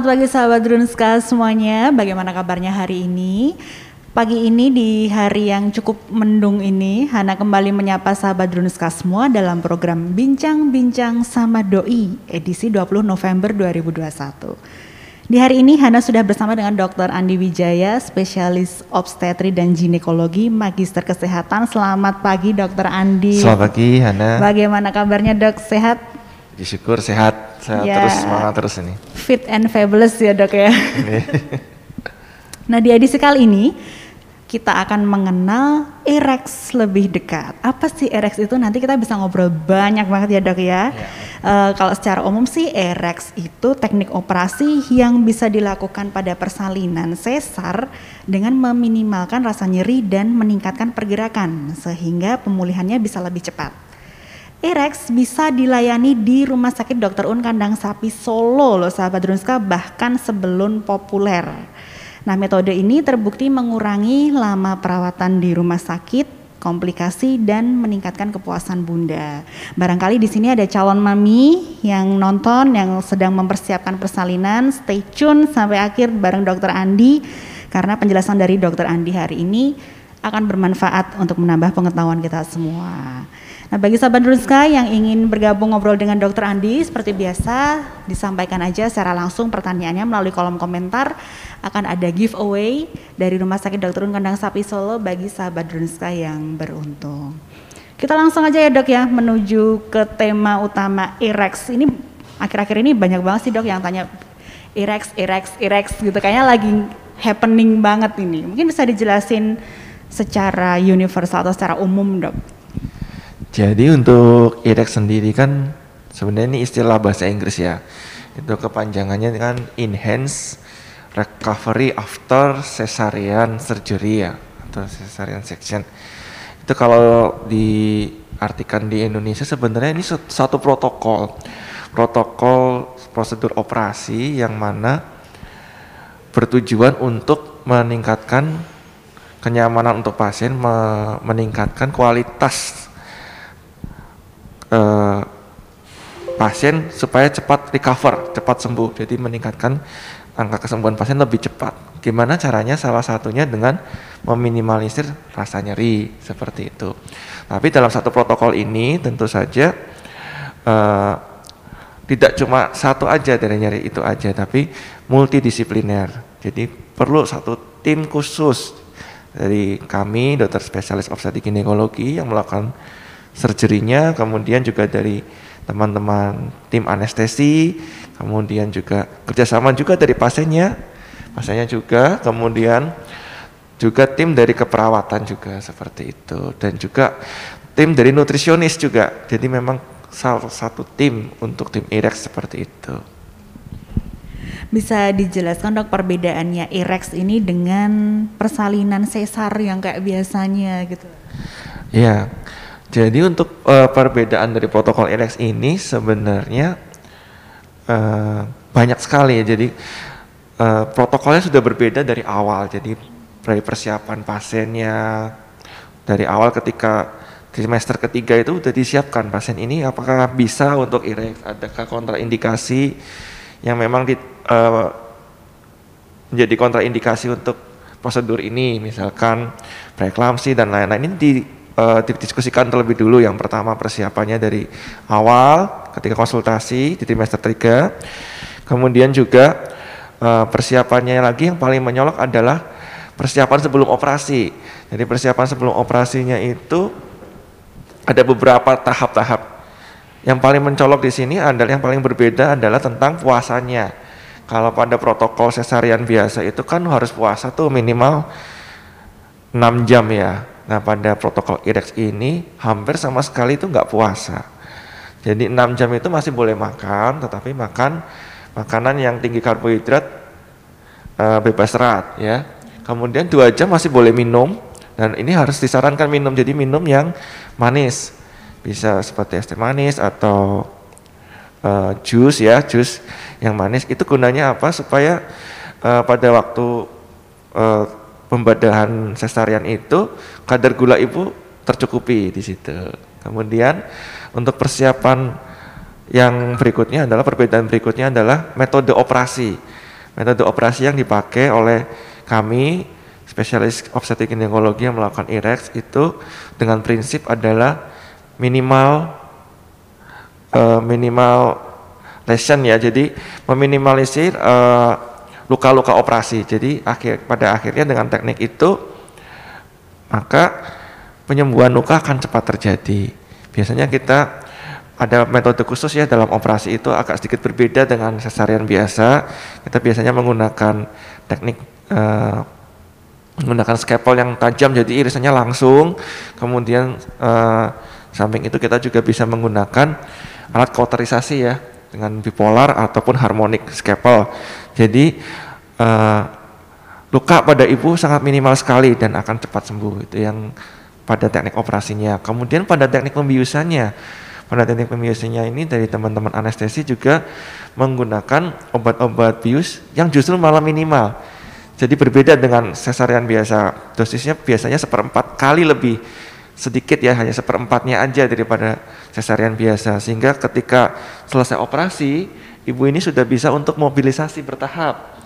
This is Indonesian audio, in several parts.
Selamat pagi sahabat Drunska semuanya. Bagaimana kabarnya hari ini? Pagi ini di hari yang cukup mendung ini, Hana kembali menyapa sahabat Drunska semua dalam program Bincang-Bincang sama Doi edisi 20 November 2021. Di hari ini Hana sudah bersama dengan Dr. Andi Wijaya, spesialis obstetri dan ginekologi, magister kesehatan. Selamat pagi Dr. Andi. Selamat pagi Hana. Bagaimana kabarnya dok? Sehat? Syukur sehat, sehat Ya. terus semangat terus ini. Fit and fabulous ya dok ya. Nah di edisi kali ini kita akan mengenal erex lebih dekat. Apa sih erex itu? Nanti kita bisa ngobrol banyak banget ya dok ya. Eh, kalau secara umum sih erex itu teknik operasi yang bisa dilakukan pada persalinan sesar dengan meminimalkan rasa nyeri dan meningkatkan pergerakan sehingga pemulihannya bisa lebih cepat. Erex bisa dilayani di Rumah Sakit Dr. Un Kandang Sapi Solo loh sahabat Drunska bahkan sebelum populer. Nah metode ini terbukti mengurangi lama perawatan di rumah sakit, komplikasi dan meningkatkan kepuasan bunda. Barangkali di sini ada calon mami yang nonton yang sedang mempersiapkan persalinan, stay tune sampai akhir bareng Dr. Andi karena penjelasan dari Dr. Andi hari ini akan bermanfaat untuk menambah pengetahuan kita semua. Nah, bagi sahabat Drunska yang ingin bergabung ngobrol dengan Dr. Andi, seperti biasa disampaikan aja secara langsung pertanyaannya melalui kolom komentar. Akan ada giveaway dari Rumah Sakit Dr. Un Kandang Sapi Solo bagi sahabat Drunska yang beruntung. Kita langsung aja ya dok ya menuju ke tema utama Irex. Ini akhir-akhir ini banyak banget sih dok yang tanya Irex, Irex, Irex gitu. Kayaknya lagi happening banget ini. Mungkin bisa dijelasin secara universal atau secara umum dok. Jadi untuk IREX sendiri kan sebenarnya ini istilah bahasa Inggris ya. Itu kepanjangannya kan Enhanced Recovery After Cesarean Surgery ya atau Cesarean Section. Itu kalau diartikan di Indonesia sebenarnya ini satu- protokol. Protokol prosedur operasi yang mana bertujuan untuk meningkatkan kenyamanan untuk pasien, me- meningkatkan kualitas eh, pasien supaya cepat recover, cepat sembuh. Jadi meningkatkan angka kesembuhan pasien lebih cepat. Gimana caranya? Salah satunya dengan meminimalisir rasa nyeri seperti itu. Tapi dalam satu protokol ini tentu saja eh, tidak cuma satu aja dari nyeri itu aja, tapi multidisipliner. Jadi perlu satu tim khusus dari kami dokter spesialis obstetrik ginekologi yang melakukan surgery-nya, kemudian juga dari teman-teman tim anestesi, kemudian juga kerjasama juga dari pasiennya, pasiennya juga, kemudian juga tim dari keperawatan juga seperti itu, dan juga tim dari nutrisionis juga. Jadi memang salah satu tim untuk tim IREX seperti itu. Bisa dijelaskan dok perbedaannya Irex ini dengan persalinan sesar yang kayak biasanya gitu. Ya, jadi untuk eh, perbedaan dari protokol IREX ini sebenarnya eh, banyak sekali ya. Jadi eh, protokolnya sudah berbeda dari awal. Jadi dari persiapan pasiennya dari awal ketika trimester ketiga itu sudah disiapkan pasien ini apakah bisa untuk IREX, adakah kontraindikasi yang memang di, eh, menjadi kontraindikasi untuk prosedur ini, misalkan preeklamsi dan lain-lain ini di, eh, didiskusikan terlebih dulu. Yang pertama persiapannya dari awal ketika konsultasi di trimester 3, kemudian juga eh, persiapannya lagi yang paling menyolok adalah persiapan sebelum operasi. Jadi persiapan sebelum operasinya itu ada beberapa tahap-tahap. Yang paling mencolok di sini adalah yang paling berbeda adalah tentang puasanya. Kalau pada protokol sesarian biasa itu kan harus puasa tuh minimal 6 jam ya. Nah pada protokol IREX ini hampir sama sekali itu nggak puasa. Jadi 6 jam itu masih boleh makan, tetapi makan makanan yang tinggi karbohidrat eh, bebas serat ya. Kemudian dua jam masih boleh minum dan ini harus disarankan minum jadi minum yang manis bisa seperti es teh manis atau eh, jus ya jus yang manis itu gunanya apa supaya eh, pada waktu eh, pembadahan sesarian itu kadar gula ibu tercukupi di situ kemudian untuk persiapan yang berikutnya adalah perbedaan berikutnya adalah metode operasi. Metode operasi yang dipakai oleh kami spesialis obstetrik ginekologi yang melakukan IREX itu dengan prinsip adalah minimal uh, minimal lesion ya. Jadi meminimalisir uh, luka-luka operasi. Jadi akhir pada akhirnya dengan teknik itu maka penyembuhan luka akan cepat terjadi. Biasanya kita ada metode khusus ya dalam operasi itu agak sedikit berbeda dengan sesarian biasa. Kita biasanya menggunakan teknik uh, menggunakan scalpel yang tajam jadi irisannya langsung. Kemudian uh, samping itu kita juga bisa menggunakan alat kauterisasi ya dengan bipolar ataupun harmonik scalpel. Jadi uh, luka pada ibu sangat minimal sekali dan akan cepat sembuh itu yang pada teknik operasinya. Kemudian pada teknik pembiusannya pada teknik pembiusannya ini dari teman-teman anestesi juga menggunakan obat-obat bius yang justru malah minimal. Jadi berbeda dengan sesarian biasa. Dosisnya biasanya seperempat kali lebih sedikit ya, hanya seperempatnya aja daripada sesarian biasa. Sehingga ketika selesai operasi, ibu ini sudah bisa untuk mobilisasi bertahap.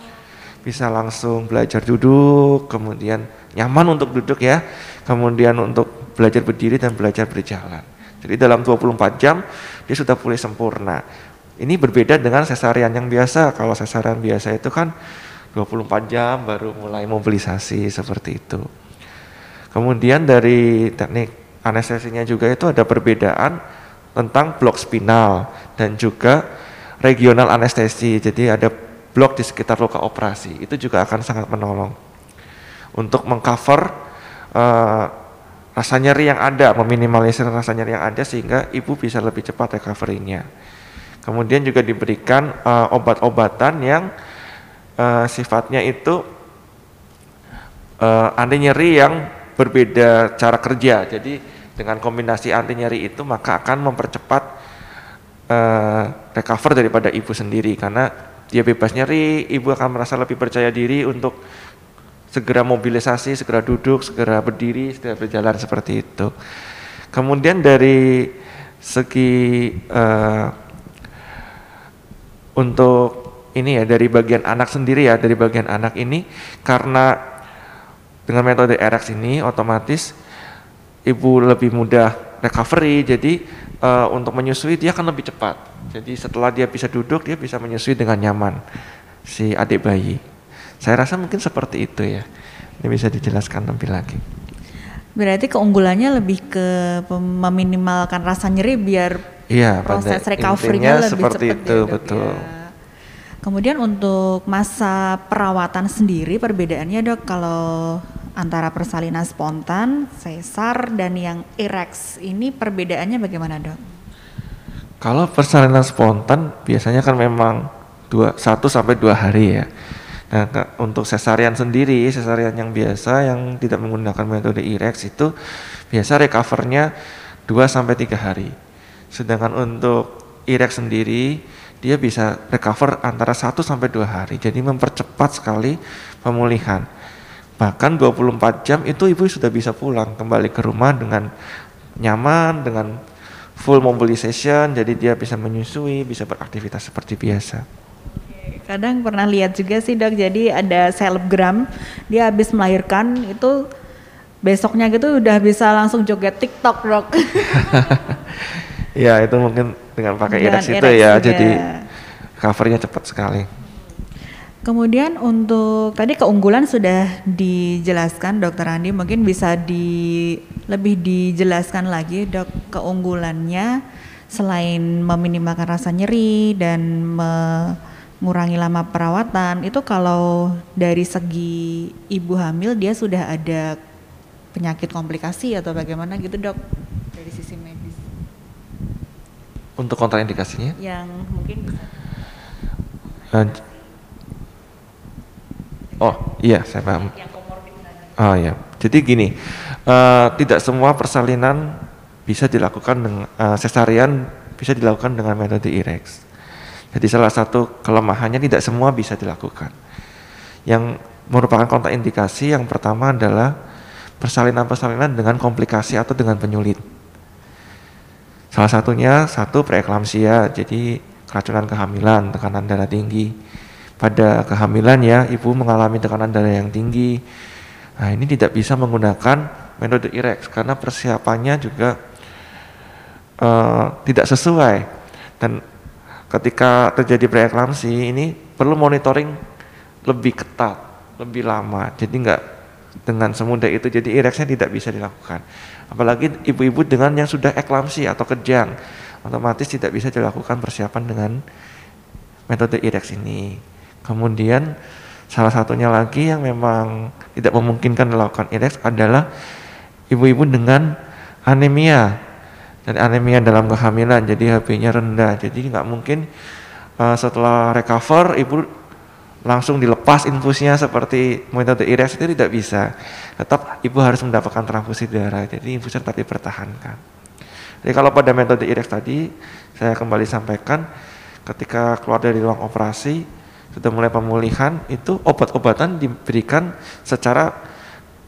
Bisa langsung belajar duduk, kemudian nyaman untuk duduk ya, kemudian untuk belajar berdiri dan belajar berjalan. Jadi dalam 24 jam dia sudah pulih sempurna. Ini berbeda dengan sesarian yang biasa. Kalau sesarian biasa itu kan 24 jam baru mulai mobilisasi seperti itu. Kemudian dari teknik anestesinya juga itu ada perbedaan tentang blok spinal dan juga regional anestesi. Jadi ada blok di sekitar luka operasi. Itu juga akan sangat menolong untuk mengcover uh, rasa nyeri yang ada, meminimalisir rasa nyeri yang ada sehingga ibu bisa lebih cepat recovery-nya. Kemudian juga diberikan uh, obat-obatan yang uh, sifatnya itu uh, anti nyeri yang berbeda cara kerja. Jadi dengan kombinasi anti nyeri itu maka akan mempercepat uh, recover daripada ibu sendiri karena dia bebas nyeri, ibu akan merasa lebih percaya diri untuk segera mobilisasi, segera duduk, segera berdiri, segera berjalan seperti itu. Kemudian dari segi uh, untuk ini ya dari bagian anak sendiri ya dari bagian anak ini karena dengan metode RX ini otomatis ibu lebih mudah recovery jadi uh, untuk menyusui dia akan lebih cepat jadi setelah dia bisa duduk dia bisa menyusui dengan nyaman si adik bayi saya rasa mungkin seperti itu ya. Ini bisa dijelaskan lebih lagi. Berarti keunggulannya lebih ke meminimalkan rasa nyeri biar iya, proses recovery-nya lebih seperti cepat itu, ya, betul. Ya. Kemudian untuk masa perawatan sendiri perbedaannya dok kalau antara persalinan spontan, sesar dan yang irex ini perbedaannya bagaimana dok? Kalau persalinan spontan biasanya kan memang dua satu sampai dua hari ya. Nah, untuk sesarian sendiri, sesarian yang biasa yang tidak menggunakan metode IREX itu biasa recovernya 2 sampai 3 hari. Sedangkan untuk IREX sendiri dia bisa recover antara 1 sampai 2 hari. Jadi mempercepat sekali pemulihan. Bahkan 24 jam itu ibu sudah bisa pulang kembali ke rumah dengan nyaman, dengan full mobilization, jadi dia bisa menyusui, bisa beraktivitas seperti biasa. Kadang pernah lihat juga sih dok, jadi ada selebgram dia habis melahirkan itu besoknya gitu udah bisa langsung joget TikTok dok. ya itu mungkin dengan pakai irex itu ya, juga. jadi covernya cepat sekali. Kemudian untuk tadi keunggulan sudah dijelaskan dokter Andi, mungkin bisa di lebih dijelaskan lagi dok keunggulannya selain meminimalkan rasa nyeri dan me, ngurangi lama perawatan itu kalau dari segi ibu hamil dia sudah ada penyakit komplikasi atau bagaimana gitu dok untuk kontraindikasinya yang mungkin bisa. Uh, oh iya saya paham. Oh iya. Jadi gini uh, tidak semua persalinan bisa dilakukan dengan uh, sesarian bisa dilakukan dengan metode IREX jadi salah satu kelemahannya tidak semua bisa dilakukan. Yang merupakan kontraindikasi yang pertama adalah persalinan-persalinan dengan komplikasi atau dengan penyulit. Salah satunya satu preeklamsia, jadi keracunan kehamilan, tekanan darah tinggi. Pada kehamilan ya, ibu mengalami tekanan darah yang tinggi. Nah, ini tidak bisa menggunakan metode IREX karena persiapannya juga uh, tidak sesuai. Dan ketika terjadi preeklamsi ini perlu monitoring lebih ketat, lebih lama. Jadi enggak dengan semudah itu jadi IREX-nya tidak bisa dilakukan apalagi ibu-ibu dengan yang sudah eklamsi atau kejang otomatis tidak bisa dilakukan persiapan dengan metode IREX ini. Kemudian salah satunya lagi yang memang tidak memungkinkan dilakukan IREX adalah ibu-ibu dengan anemia. Dan anemia dalam kehamilan jadi HB-nya rendah. Jadi nggak mungkin uh, setelah recover ibu langsung dilepas infusnya seperti metode IREX itu tidak bisa. Tetap ibu harus mendapatkan transfusi darah, jadi infusnya tetap dipertahankan. Jadi kalau pada metode IREX tadi, saya kembali sampaikan ketika keluar dari ruang operasi, sudah mulai pemulihan, itu obat-obatan diberikan secara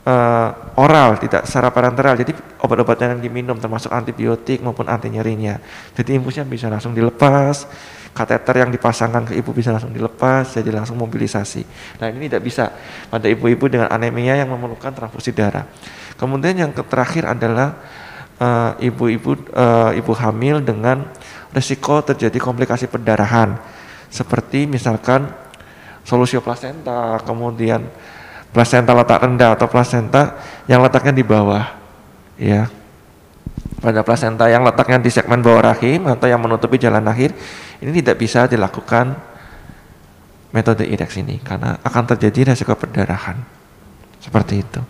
uh, oral, tidak secara parenteral. Jadi obat-obatan yang diminum termasuk antibiotik maupun anti nyerinya. Jadi infusnya bisa langsung dilepas, kateter yang dipasangkan ke ibu bisa langsung dilepas, jadi langsung mobilisasi. Nah ini tidak bisa pada ibu-ibu dengan anemia yang memerlukan transfusi darah. Kemudian yang terakhir adalah eh, ibu-ibu uh, ibu hamil dengan risiko terjadi komplikasi perdarahan, seperti misalkan solusio plasenta, kemudian plasenta letak rendah atau plasenta yang letaknya di bawah, ya pada plasenta yang letaknya di segmen bawah rahim atau yang menutupi jalan lahir ini tidak bisa dilakukan metode IREX ini karena akan terjadi resiko perdarahan seperti itu.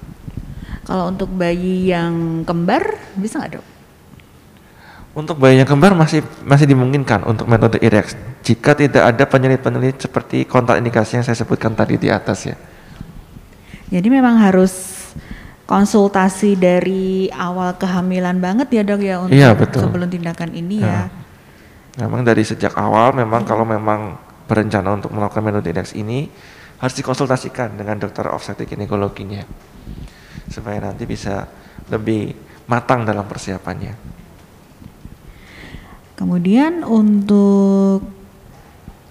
Kalau untuk bayi yang kembar bisa nggak dok? Untuk bayi yang kembar masih masih dimungkinkan untuk metode IREX jika tidak ada penyelit-penyelit seperti kontak indikasi yang saya sebutkan tadi di atas ya. Jadi memang harus konsultasi dari awal kehamilan banget ya dok ya untuk iya, betul. sebelum tindakan ini ya. ya. Memang dari sejak awal memang hmm. kalau memang berencana untuk melakukan metode index ini harus dikonsultasikan dengan dokter obstetrik ginekologinya supaya nanti bisa lebih matang dalam persiapannya. Kemudian untuk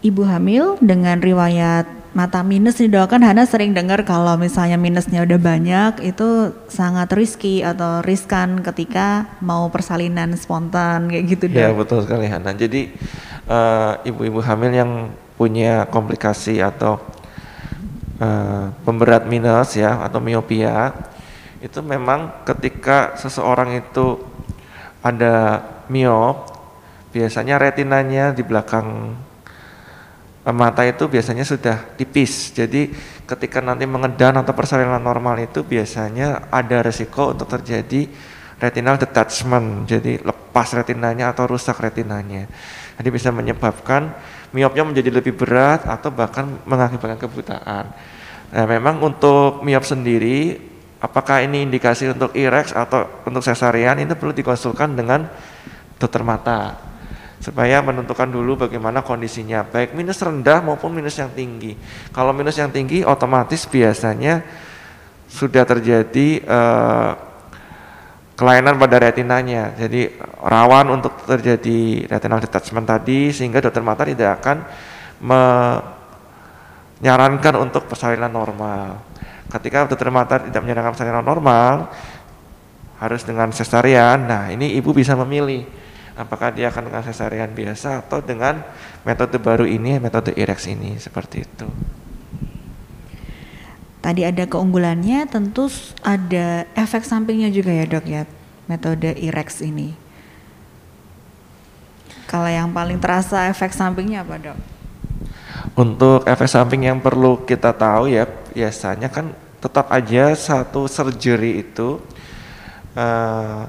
ibu hamil dengan riwayat mata minus didoakan Hana sering dengar kalau misalnya minusnya udah banyak itu sangat risky atau riskan ketika mau persalinan spontan kayak gitu Ya betul sekali Hana. Jadi uh, ibu-ibu hamil yang punya komplikasi atau uh, pemberat minus ya atau miopia itu memang ketika seseorang itu ada miop biasanya retinanya di belakang mata itu biasanya sudah tipis. Jadi ketika nanti mengedan atau persalinan normal itu biasanya ada resiko untuk terjadi retinal detachment. Jadi lepas retinanya atau rusak retinanya. Jadi bisa menyebabkan miopnya menjadi lebih berat atau bahkan mengakibatkan kebutaan. Nah, memang untuk miop sendiri apakah ini indikasi untuk IREX atau untuk sesarian ini perlu dikonsulkan dengan dokter mata supaya menentukan dulu bagaimana kondisinya baik minus rendah maupun minus yang tinggi. Kalau minus yang tinggi otomatis biasanya sudah terjadi uh, kelainan pada retinanya. Jadi rawan untuk terjadi retinal detachment tadi sehingga dokter mata tidak akan menyarankan untuk persalinan normal. Ketika dokter mata tidak menyarankan persalinan normal harus dengan sesarian nah ini ibu bisa memilih apakah dia akan dengan sesarian biasa atau dengan metode baru ini metode IREX ini? Seperti itu. Tadi ada keunggulannya tentu ada efek sampingnya juga ya dok ya metode IREX ini. Kalau yang paling terasa efek sampingnya apa dok? Untuk efek samping yang perlu kita tahu ya biasanya kan tetap aja satu surgery itu uh,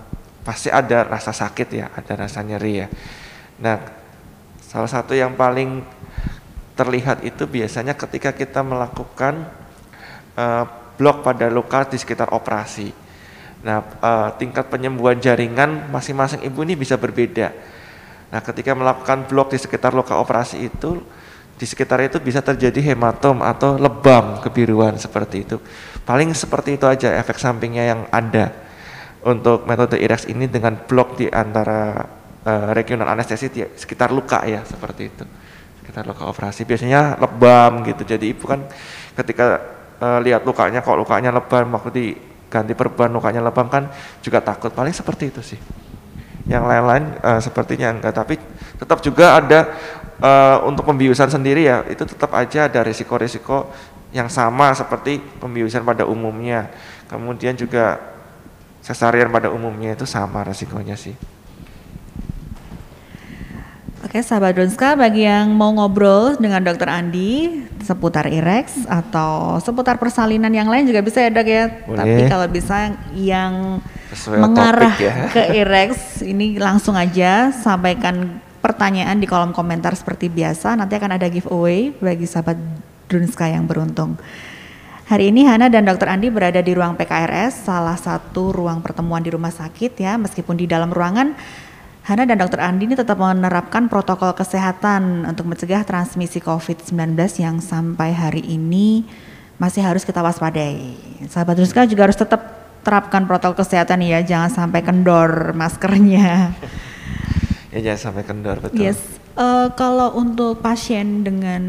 pasti ada rasa sakit ya, ada rasa nyeri ya. Nah, salah satu yang paling terlihat itu biasanya ketika kita melakukan uh, blok pada luka di sekitar operasi. Nah, uh, tingkat penyembuhan jaringan masing-masing ibu ini bisa berbeda. Nah, ketika melakukan blok di sekitar luka operasi itu, di sekitar itu bisa terjadi hematom atau lebam kebiruan seperti itu. Paling seperti itu aja efek sampingnya yang ada untuk metode IREX ini dengan blok di antara uh, regional anestesi di sekitar luka ya seperti itu. Sekitar luka operasi. Biasanya lebam gitu. Jadi ibu kan ketika uh, lihat lukanya kok lukanya lebam waktu diganti perban lukanya lebam kan juga takut. Paling seperti itu sih. Yang lain-lain uh, sepertinya enggak. Tapi tetap juga ada uh, untuk pembiusan sendiri ya itu tetap aja ada risiko-risiko yang sama seperti pembiusan pada umumnya. Kemudian juga sesarian pada umumnya itu sama resikonya sih Oke, sahabat Donska, bagi yang mau ngobrol dengan Dokter Andi seputar IREX atau seputar persalinan yang lain juga bisa ya dok ya. Boleh. Tapi kalau bisa yang Sesuai mengarah ya. ke IREX ini langsung aja sampaikan pertanyaan di kolom komentar seperti biasa. Nanti akan ada giveaway bagi sahabat Donska yang beruntung. Hari ini Hana dan Dokter Andi berada di ruang PKRS, salah satu ruang pertemuan di rumah sakit ya. Meskipun di dalam ruangan Hana dan Dokter Andi ini tetap menerapkan protokol kesehatan untuk mencegah transmisi COVID-19 yang sampai hari ini masih harus kita waspadai. Sahabat Ruska juga harus tetap terapkan protokol kesehatan ya, jangan sampai kendor maskernya. ya jangan sampai kendor betul. Yes, uh, kalau untuk pasien dengan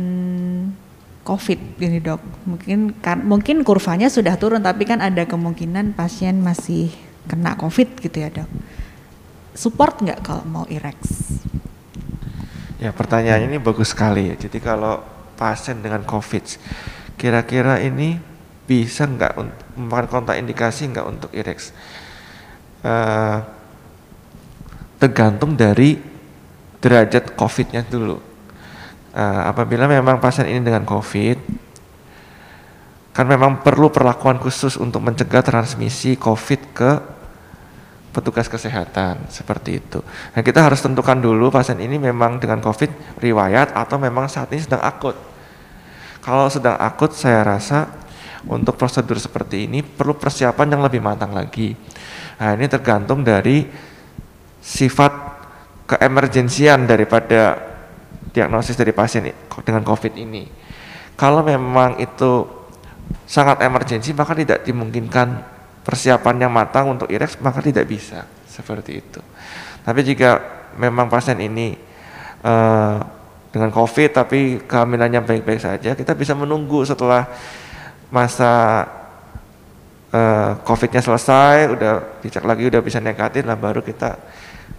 COVID ini dok, mungkin kan mungkin kurvanya sudah turun tapi kan ada kemungkinan pasien masih kena COVID gitu ya dok support nggak kalau mau IREX? Ya pertanyaan ini bagus sekali ya. Jadi kalau pasien dengan COVID, kira-kira ini bisa nggak memakan kontak indikasi nggak untuk IREX? Uh, tergantung dari derajat COVID-nya dulu. Uh, apabila memang pasien ini dengan COVID, kan memang perlu perlakuan khusus untuk mencegah transmisi COVID ke petugas kesehatan seperti itu. Nah kita harus tentukan dulu pasien ini memang dengan COVID riwayat atau memang saat ini sedang akut. Kalau sedang akut saya rasa untuk prosedur seperti ini perlu persiapan yang lebih matang lagi. Nah ini tergantung dari sifat keemergensian daripada diagnosis dari pasien dengan COVID ini. Kalau memang itu sangat emergensi maka tidak dimungkinkan persiapan yang matang untuk IREX maka tidak bisa seperti itu. Tapi jika memang pasien ini uh, dengan COVID tapi kehamilannya baik-baik saja, kita bisa menunggu setelah masa uh, COVID-nya selesai, udah dicek lagi udah bisa negatif, lah baru kita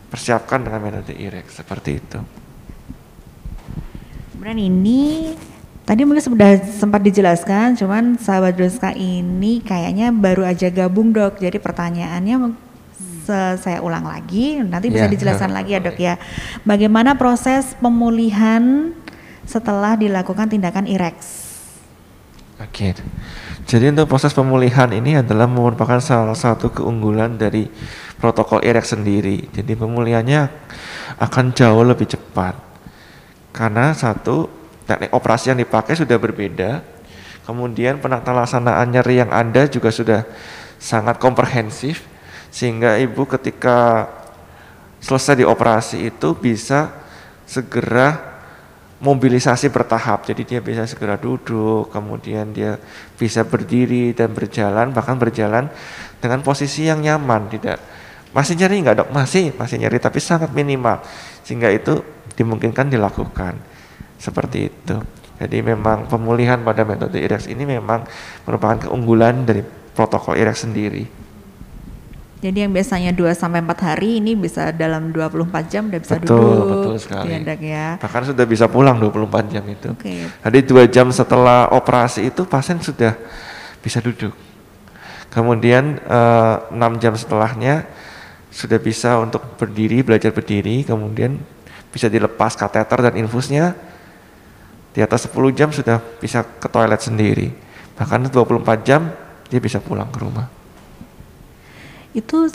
persiapkan dengan metode IREX seperti itu. Kemudian ini Tadi mungkin sudah sempat dijelaskan, cuman sahabat Doska ini kayaknya baru aja gabung dok. Jadi pertanyaannya saya ulang lagi, nanti bisa yeah, dijelaskan lagi ya dok ya. Bagaimana proses pemulihan setelah dilakukan tindakan IREX? Oke, okay. jadi untuk proses pemulihan ini adalah merupakan salah satu keunggulan dari protokol IREX sendiri. Jadi pemulihannya akan jauh lebih cepat karena satu teknik operasi yang dipakai sudah berbeda. Kemudian penata laksanaan nyeri yang ada juga sudah sangat komprehensif sehingga ibu ketika selesai dioperasi itu bisa segera mobilisasi bertahap. Jadi dia bisa segera duduk, kemudian dia bisa berdiri dan berjalan, bahkan berjalan dengan posisi yang nyaman, tidak masih nyeri nggak dok? Masih, masih nyeri tapi sangat minimal. Sehingga itu dimungkinkan dilakukan seperti itu. Jadi memang pemulihan pada metode IREX ini memang merupakan keunggulan dari protokol IREX sendiri. Jadi yang biasanya 2 sampai 4 hari ini bisa dalam 24 jam udah bisa betul, duduk. Betul sekali. ya. Bahkan sudah bisa pulang 24 jam itu. Okay. Jadi 2 jam setelah operasi itu pasien sudah bisa duduk. Kemudian uh, eh, 6 jam setelahnya sudah bisa untuk berdiri, belajar berdiri, kemudian bisa dilepas kateter dan infusnya di atas 10 jam sudah bisa ke toilet sendiri. Bahkan 24 jam dia bisa pulang ke rumah. Itu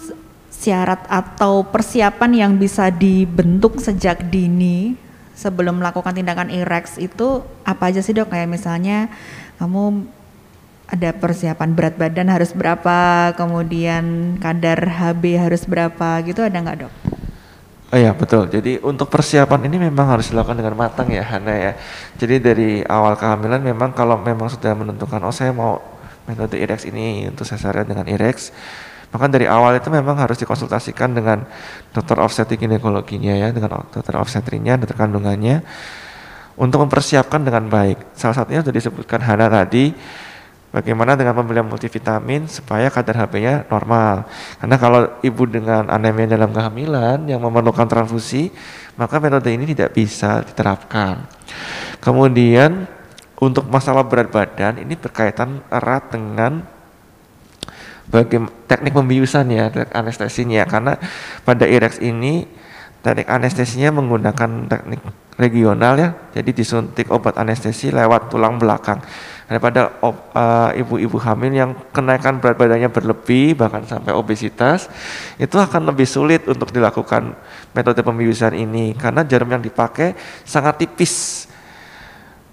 syarat atau persiapan yang bisa dibentuk sejak dini sebelum melakukan tindakan IREX itu apa aja sih dok? Kayak misalnya kamu ada persiapan berat badan harus berapa, kemudian kadar HB harus berapa gitu ada nggak dok? Oh iya betul. Jadi untuk persiapan ini memang harus dilakukan dengan matang ya Hana ya. Jadi dari awal kehamilan memang kalau memang sudah menentukan oh saya mau metode IREX ini untuk cesarean dengan IREX, Maka dari awal itu memang harus dikonsultasikan dengan dokter obstetrik ginekologinya ya, dengan dokter obstetrinya, dokter kandungannya untuk mempersiapkan dengan baik. Salah satunya sudah disebutkan Hana tadi, bagaimana dengan pembelian multivitamin supaya kadar HB-nya normal. Karena kalau ibu dengan anemia dalam kehamilan yang memerlukan transfusi, maka metode ini tidak bisa diterapkan. Kemudian untuk masalah berat badan ini berkaitan erat dengan bagaimana teknik pembiusan ya, teknik anestesinya karena pada IREX ini teknik anestesinya menggunakan teknik regional ya, jadi disuntik obat anestesi lewat tulang belakang. Daripada uh, ibu-ibu hamil yang kenaikan berat badannya berlebih bahkan sampai obesitas, itu akan lebih sulit untuk dilakukan metode pembiusan ini. Karena jarum yang dipakai sangat tipis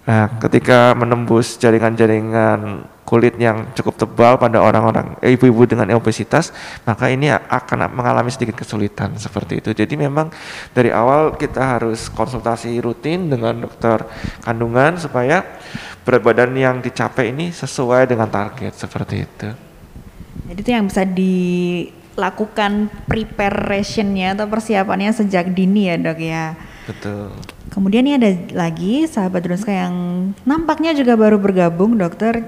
Nah, ketika menembus jaringan-jaringan kulit yang cukup tebal pada orang-orang eh, ibu-ibu dengan obesitas, maka ini akan mengalami sedikit kesulitan seperti itu. Jadi memang dari awal kita harus konsultasi rutin dengan dokter kandungan supaya berat badan yang dicapai ini sesuai dengan target seperti itu. Jadi itu yang bisa dilakukan preparationnya atau persiapannya sejak dini ya dok ya. Betul. Kemudian ini ada lagi sahabat Drunska yang nampaknya juga baru bergabung dokter.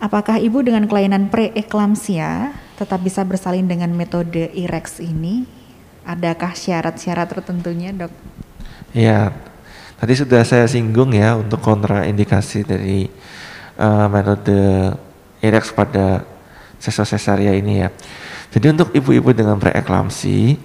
Apakah ibu dengan kelainan preeklamsia tetap bisa bersalin dengan metode IREX ini? Adakah syarat-syarat tertentunya dok? Iya, tadi sudah saya singgung ya untuk kontraindikasi dari uh, metode IREX pada sesosesaria ini ya. Jadi untuk ibu-ibu dengan preeklamsi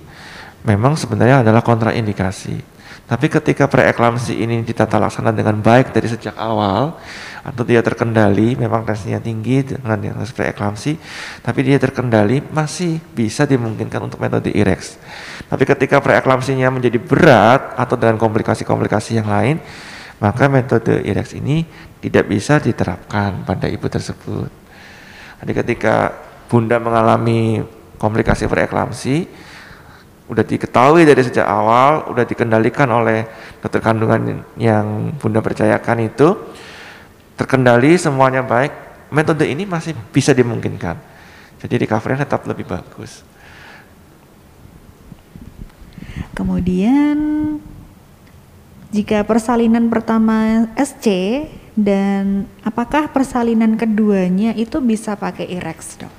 memang sebenarnya adalah kontraindikasi tapi ketika preeklamsi ini ditata laksana dengan baik dari sejak awal atau dia terkendali, memang tensinya tinggi dengan diagnosis preeklamsi, tapi dia terkendali masih bisa dimungkinkan untuk metode IREX. Tapi ketika preeklamsinya menjadi berat atau dengan komplikasi-komplikasi yang lain, maka metode IREX ini tidak bisa diterapkan pada ibu tersebut. Jadi ketika bunda mengalami komplikasi preeklamsi, udah diketahui dari sejak awal, udah dikendalikan oleh dokter kandungan yang Bunda percayakan itu terkendali semuanya baik, metode ini masih bisa dimungkinkan. Jadi recovery tetap lebih bagus. Kemudian jika persalinan pertama SC dan apakah persalinan keduanya itu bisa pakai IREX, Dok?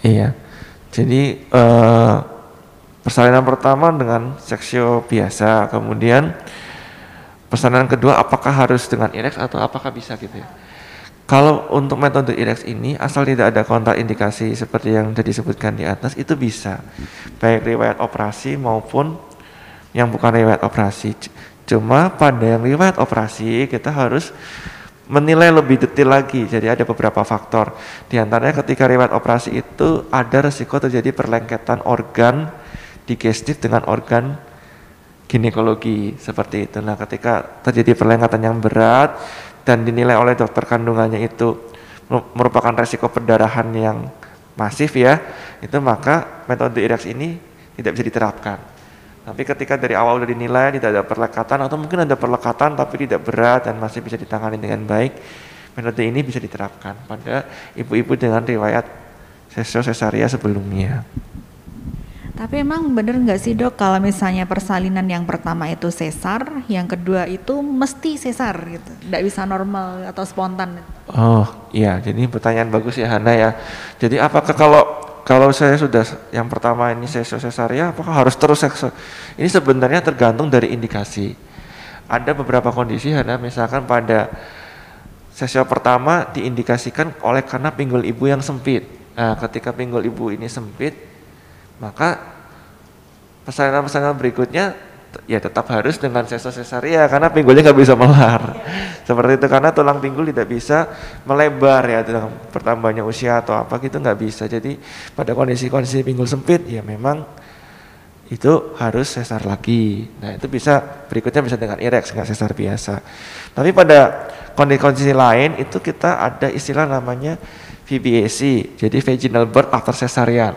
Iya. Jadi uh, persalinan pertama dengan seksio biasa, kemudian persalinan kedua apakah harus dengan IREX atau apakah bisa gitu ya? Kalau untuk metode IREX ini asal tidak ada kontraindikasi seperti yang sudah disebutkan di atas itu bisa baik riwayat operasi maupun yang bukan riwayat operasi. Cuma pada yang riwayat operasi kita harus menilai lebih detail lagi. Jadi ada beberapa faktor. Di antaranya ketika riwayat operasi itu ada resiko terjadi perlengketan organ digestif dengan organ ginekologi seperti itu. Nah, ketika terjadi perlengketan yang berat dan dinilai oleh dokter kandungannya itu merupakan resiko perdarahan yang masif ya, itu maka metode IREX ini tidak bisa diterapkan. Tapi ketika dari awal sudah dinilai tidak ada perlekatan atau mungkin ada perlekatan tapi tidak berat dan masih bisa ditangani dengan baik, metode ini bisa diterapkan pada ibu-ibu dengan riwayat sesio sesaria sebelumnya. Tapi emang bener nggak sih dok kalau misalnya persalinan yang pertama itu sesar, yang kedua itu mesti sesar gitu, nggak bisa normal atau spontan? Oh iya, jadi pertanyaan bagus ya Hana ya. Jadi apakah kalau kalau saya sudah yang pertama ini sesio sesaria apakah harus terus sekso ini sebenarnya tergantung dari indikasi. Ada beberapa kondisi ada misalkan pada sesio pertama diindikasikan oleh karena pinggul ibu yang sempit. Nah ketika pinggul ibu ini sempit maka persalinan-persalinan berikutnya ya tetap harus dengan sesar sesaria karena pinggulnya nggak bisa melar. Seperti itu karena tulang pinggul tidak bisa melebar ya dengan bertambahnya usia atau apa gitu nggak bisa. Jadi pada kondisi-kondisi pinggul sempit ya memang itu harus sesar lagi. Nah itu bisa berikutnya bisa dengan irex nggak sesar biasa. Tapi pada kondisi-kondisi lain itu kita ada istilah namanya VBAC jadi vaginal birth after cesarean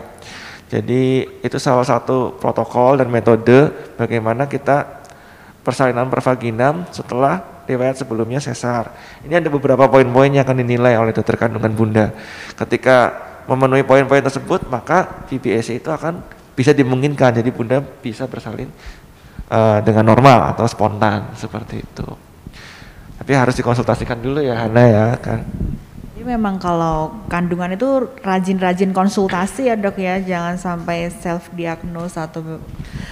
jadi itu salah satu protokol dan metode bagaimana kita persalinan pervaginam setelah riwayat sebelumnya sesar. Ini ada beberapa poin-poin yang akan dinilai oleh dokter kandungan bunda. Ketika memenuhi poin-poin tersebut maka VBAC itu akan bisa dimungkinkan jadi bunda bisa bersalin uh, dengan normal atau spontan seperti itu tapi harus dikonsultasikan dulu ya Hana ya kan jadi memang kalau kandungan itu rajin-rajin konsultasi ya dok ya jangan sampai self diagnose atau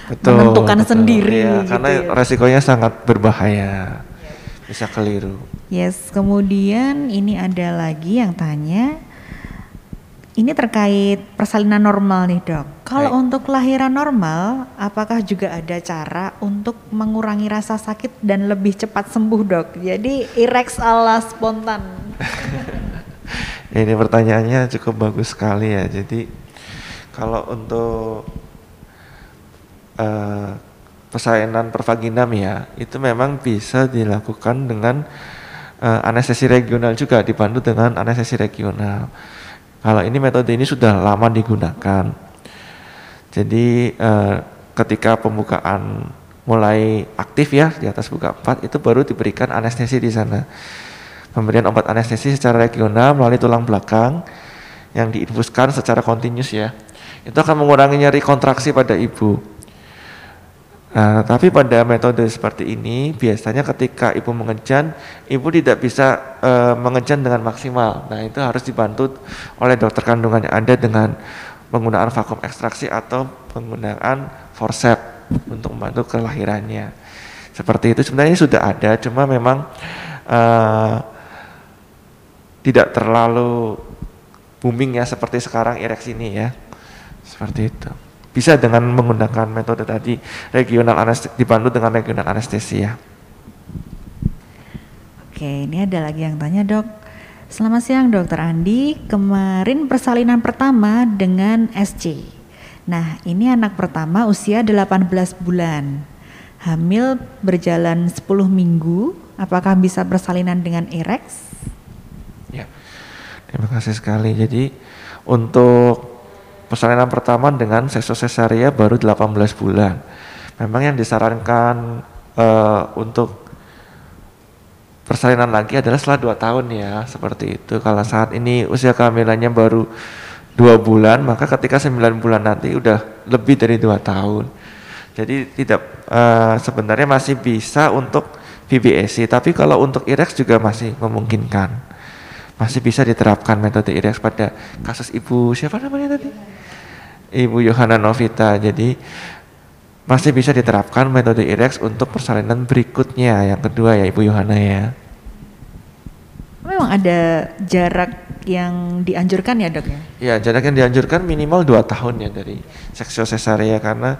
betul, menentukan betul, sendiri ya, gitu karena ya. resikonya sangat berbahaya bisa keliru yes kemudian ini ada lagi yang tanya ini terkait persalinan normal nih dok. Kalau untuk kelahiran normal, apakah juga ada cara untuk mengurangi rasa sakit dan lebih cepat sembuh dok? Jadi irex ala spontan. ini pertanyaannya cukup bagus sekali ya. Jadi kalau untuk uh, persalinan pervaginam ya, itu memang bisa dilakukan dengan uh, anestesi regional juga dibantu dengan anestesi regional kalau ini metode ini sudah lama digunakan. Jadi eh, ketika pembukaan mulai aktif ya di atas buka 4 itu baru diberikan anestesi di sana. Pemberian obat anestesi secara regional melalui tulang belakang yang diinfuskan secara kontinus ya. Itu akan mengurangi nyeri kontraksi pada ibu. Nah, tapi pada metode seperti ini biasanya ketika ibu mengejan, ibu tidak bisa uh, mengejan dengan maksimal. Nah, itu harus dibantu oleh dokter kandungan yang ada dengan penggunaan vakum ekstraksi atau penggunaan forceps untuk membantu kelahirannya. Seperti itu sebenarnya sudah ada, cuma memang uh, tidak terlalu booming ya seperti sekarang IREX ini ya. Seperti itu bisa dengan menggunakan metode tadi regional anestesi dibantu dengan regional anestesia. Oke, ini ada lagi yang tanya dok. Selamat siang dokter Andi, kemarin persalinan pertama dengan SC. Nah ini anak pertama usia 18 bulan. Hamil berjalan 10 minggu, apakah bisa persalinan dengan Erex? Terima kasih sekali. Jadi untuk persalinan pertama dengan seksosesaria baru 18 bulan. Memang yang disarankan uh, untuk persalinan lagi adalah setelah 2 tahun ya, seperti itu. Kalau saat ini usia kehamilannya baru 2 bulan, maka ketika 9 bulan nanti udah lebih dari 2 tahun. Jadi tidak uh, sebenarnya masih bisa untuk VBAC, tapi kalau untuk IREX juga masih memungkinkan. Masih bisa diterapkan metode IREX pada kasus ibu siapa namanya tadi? Ibu Yohana Novita. Jadi masih bisa diterapkan metode IREX untuk persalinan berikutnya. Yang kedua ya Ibu Yohana ya. Memang ada jarak yang dianjurkan ya dok ya? Ya jarak yang dianjurkan minimal 2 tahun ya dari seksio cesarea karena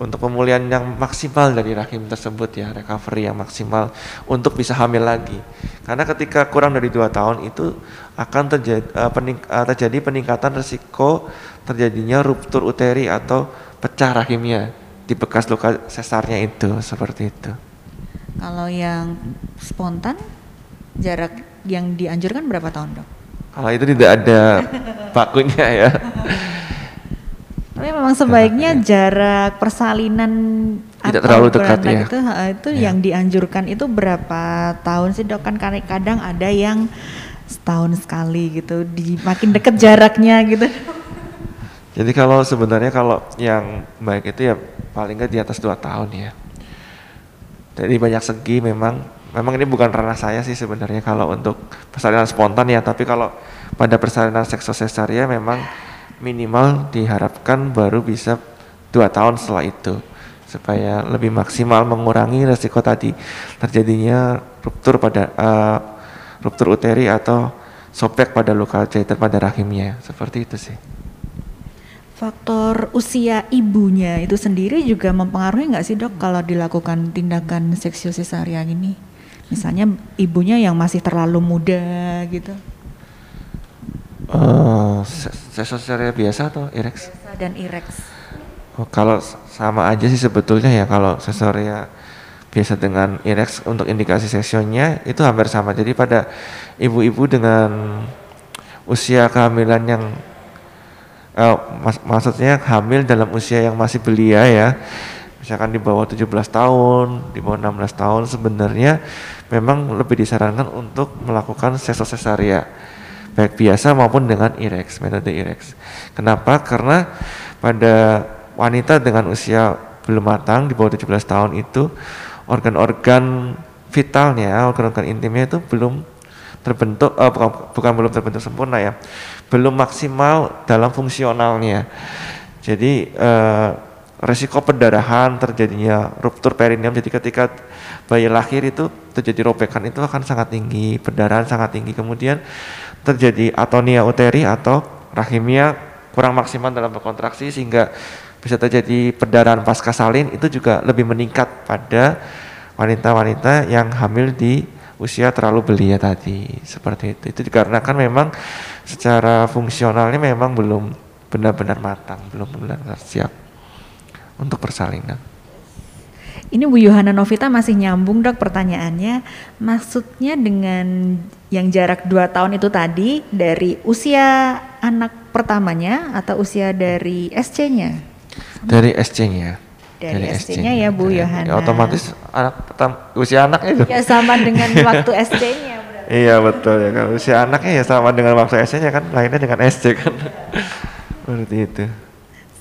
untuk pemulihan yang maksimal dari rahim tersebut ya recovery yang maksimal untuk bisa hamil lagi. Karena ketika kurang dari dua tahun itu akan terjadi, uh, pening, uh, terjadi peningkatan risiko terjadinya ruptur uteri atau pecah rahimnya di bekas luka sesarnya itu seperti itu. Kalau yang spontan jarak yang dianjurkan berapa tahun dok? Kalau itu tidak ada bakunya ya tapi memang sebaiknya ya. jarak persalinan tidak terlalu dekat ya. Itu, itu ya. yang dianjurkan itu berapa tahun sih dok kan kadang ada yang setahun sekali gitu, di makin dekat jaraknya gitu. Jadi kalau sebenarnya kalau yang baik itu ya paling nggak di atas dua tahun ya. Jadi banyak segi memang memang ini bukan ranah saya sih sebenarnya kalau untuk persalinan spontan ya, tapi kalau pada persalinan seksosesaria memang minimal diharapkan baru bisa dua tahun setelah itu supaya lebih maksimal mengurangi resiko tadi terjadinya ruptur pada uh, ruptur uteri atau sobek pada luka jahitan pada rahimnya seperti itu sih. Faktor usia ibunya itu sendiri juga mempengaruhi nggak sih dok kalau dilakukan tindakan seksio cesarean ini? Misalnya ibunya yang masih terlalu muda gitu. Uh, biasa atau irex? Biasa dan irex. Oh, kalau sama aja sih sebetulnya ya kalau sesoria biasa dengan irex untuk indikasi sesionnya itu hampir sama. Jadi pada ibu-ibu dengan usia kehamilan yang uh, mak maksudnya hamil dalam usia yang masih belia ya misalkan di bawah 17 tahun, di bawah 16 tahun sebenarnya memang lebih disarankan untuk melakukan sesosesaria baik biasa maupun dengan IREX, metode IREX. Kenapa? Karena pada wanita dengan usia belum matang di bawah 17 tahun itu organ-organ vitalnya, organ-organ intimnya itu belum terbentuk, uh, bukan, bukan belum terbentuk sempurna ya, belum maksimal dalam fungsionalnya. Jadi uh, resiko perdarahan terjadinya ruptur perineum jadi ketika bayi lahir itu terjadi robekan itu akan sangat tinggi perdarahan sangat tinggi kemudian terjadi atonia uteri atau rahimia kurang maksimal dalam berkontraksi sehingga bisa terjadi perdarahan pasca salin itu juga lebih meningkat pada wanita-wanita yang hamil di usia terlalu belia tadi seperti itu itu dikarenakan memang secara fungsionalnya memang belum benar-benar matang belum benar-benar siap untuk persalinan. Ini Bu Yohana Novita masih nyambung dok pertanyaannya. Maksudnya dengan yang jarak 2 tahun itu tadi dari usia anak pertamanya atau usia dari SC-nya? Dari SC-nya. Dari, dari SC-nya ya Bu dari, Yohana. Ya, otomatis anak pertama usia anak itu. Ya sama dengan waktu SC-nya. Iya betul ya kan usia anaknya ya sama dengan waktu SC-nya kan lainnya dengan SC kan. Berarti itu.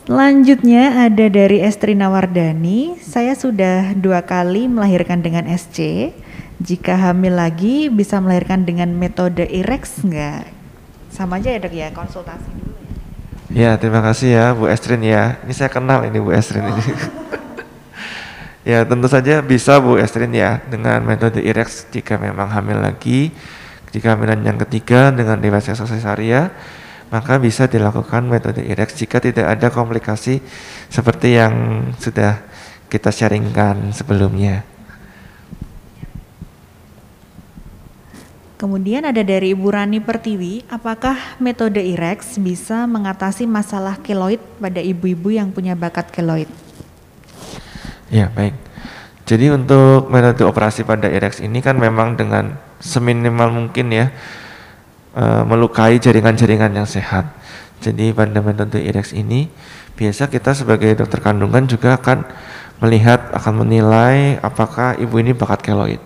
Selanjutnya ada dari Estri Nawardani, saya sudah dua kali melahirkan dengan SC. Jika hamil lagi bisa melahirkan dengan metode IREX enggak? Sama aja ya dok ya, konsultasi dulu ya. Ya terima kasih ya Bu Estrin ya. Ini saya kenal ini Bu Estrin oh. ini. ya tentu saja bisa Bu Estrin ya dengan metode IREX jika memang hamil lagi. Jika hamilan yang ketiga dengan dewasa cesaria maka bisa dilakukan metode IREX jika tidak ada komplikasi seperti yang sudah kita sharingkan sebelumnya. Kemudian ada dari Ibu Rani Pertiwi, apakah metode IREX bisa mengatasi masalah keloid pada ibu-ibu yang punya bakat keloid? Ya, baik. Jadi untuk metode operasi pada IREX ini kan memang dengan seminimal mungkin ya uh, melukai jaringan-jaringan yang sehat. Jadi pada metode IREX ini biasa kita sebagai dokter kandungan juga akan melihat akan menilai apakah ibu ini bakat keloid.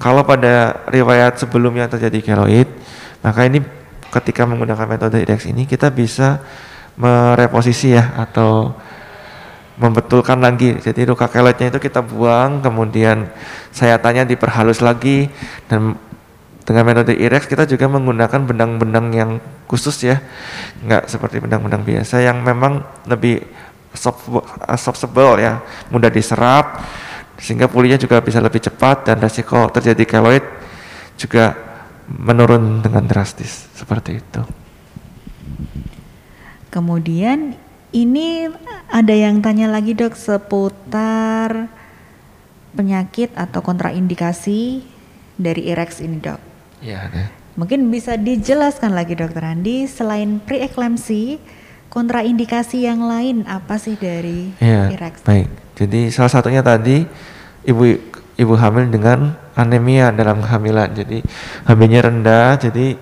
Kalau pada riwayat sebelumnya terjadi keloid, maka ini ketika menggunakan metode IREX ini kita bisa mereposisi ya atau membetulkan lagi. Jadi luka keloidnya itu kita buang, kemudian saya tanya diperhalus lagi dan dengan metode IREX kita juga menggunakan benang-benang yang khusus ya, nggak seperti benang-benang biasa yang memang lebih absorbable ya, mudah diserap sehingga pulihnya juga bisa lebih cepat dan resiko terjadi keloid juga menurun dengan drastis seperti itu. Kemudian ini ada yang tanya lagi dok seputar penyakit atau kontraindikasi dari IREX ini dok. Ya, ada. Mungkin bisa dijelaskan lagi dokter Andi selain preeklamsi kontraindikasi yang lain apa sih dari ya, ereksi? Baik. Jadi salah satunya tadi ibu ibu hamil dengan anemia dalam kehamilan. Jadi hamilnya rendah jadi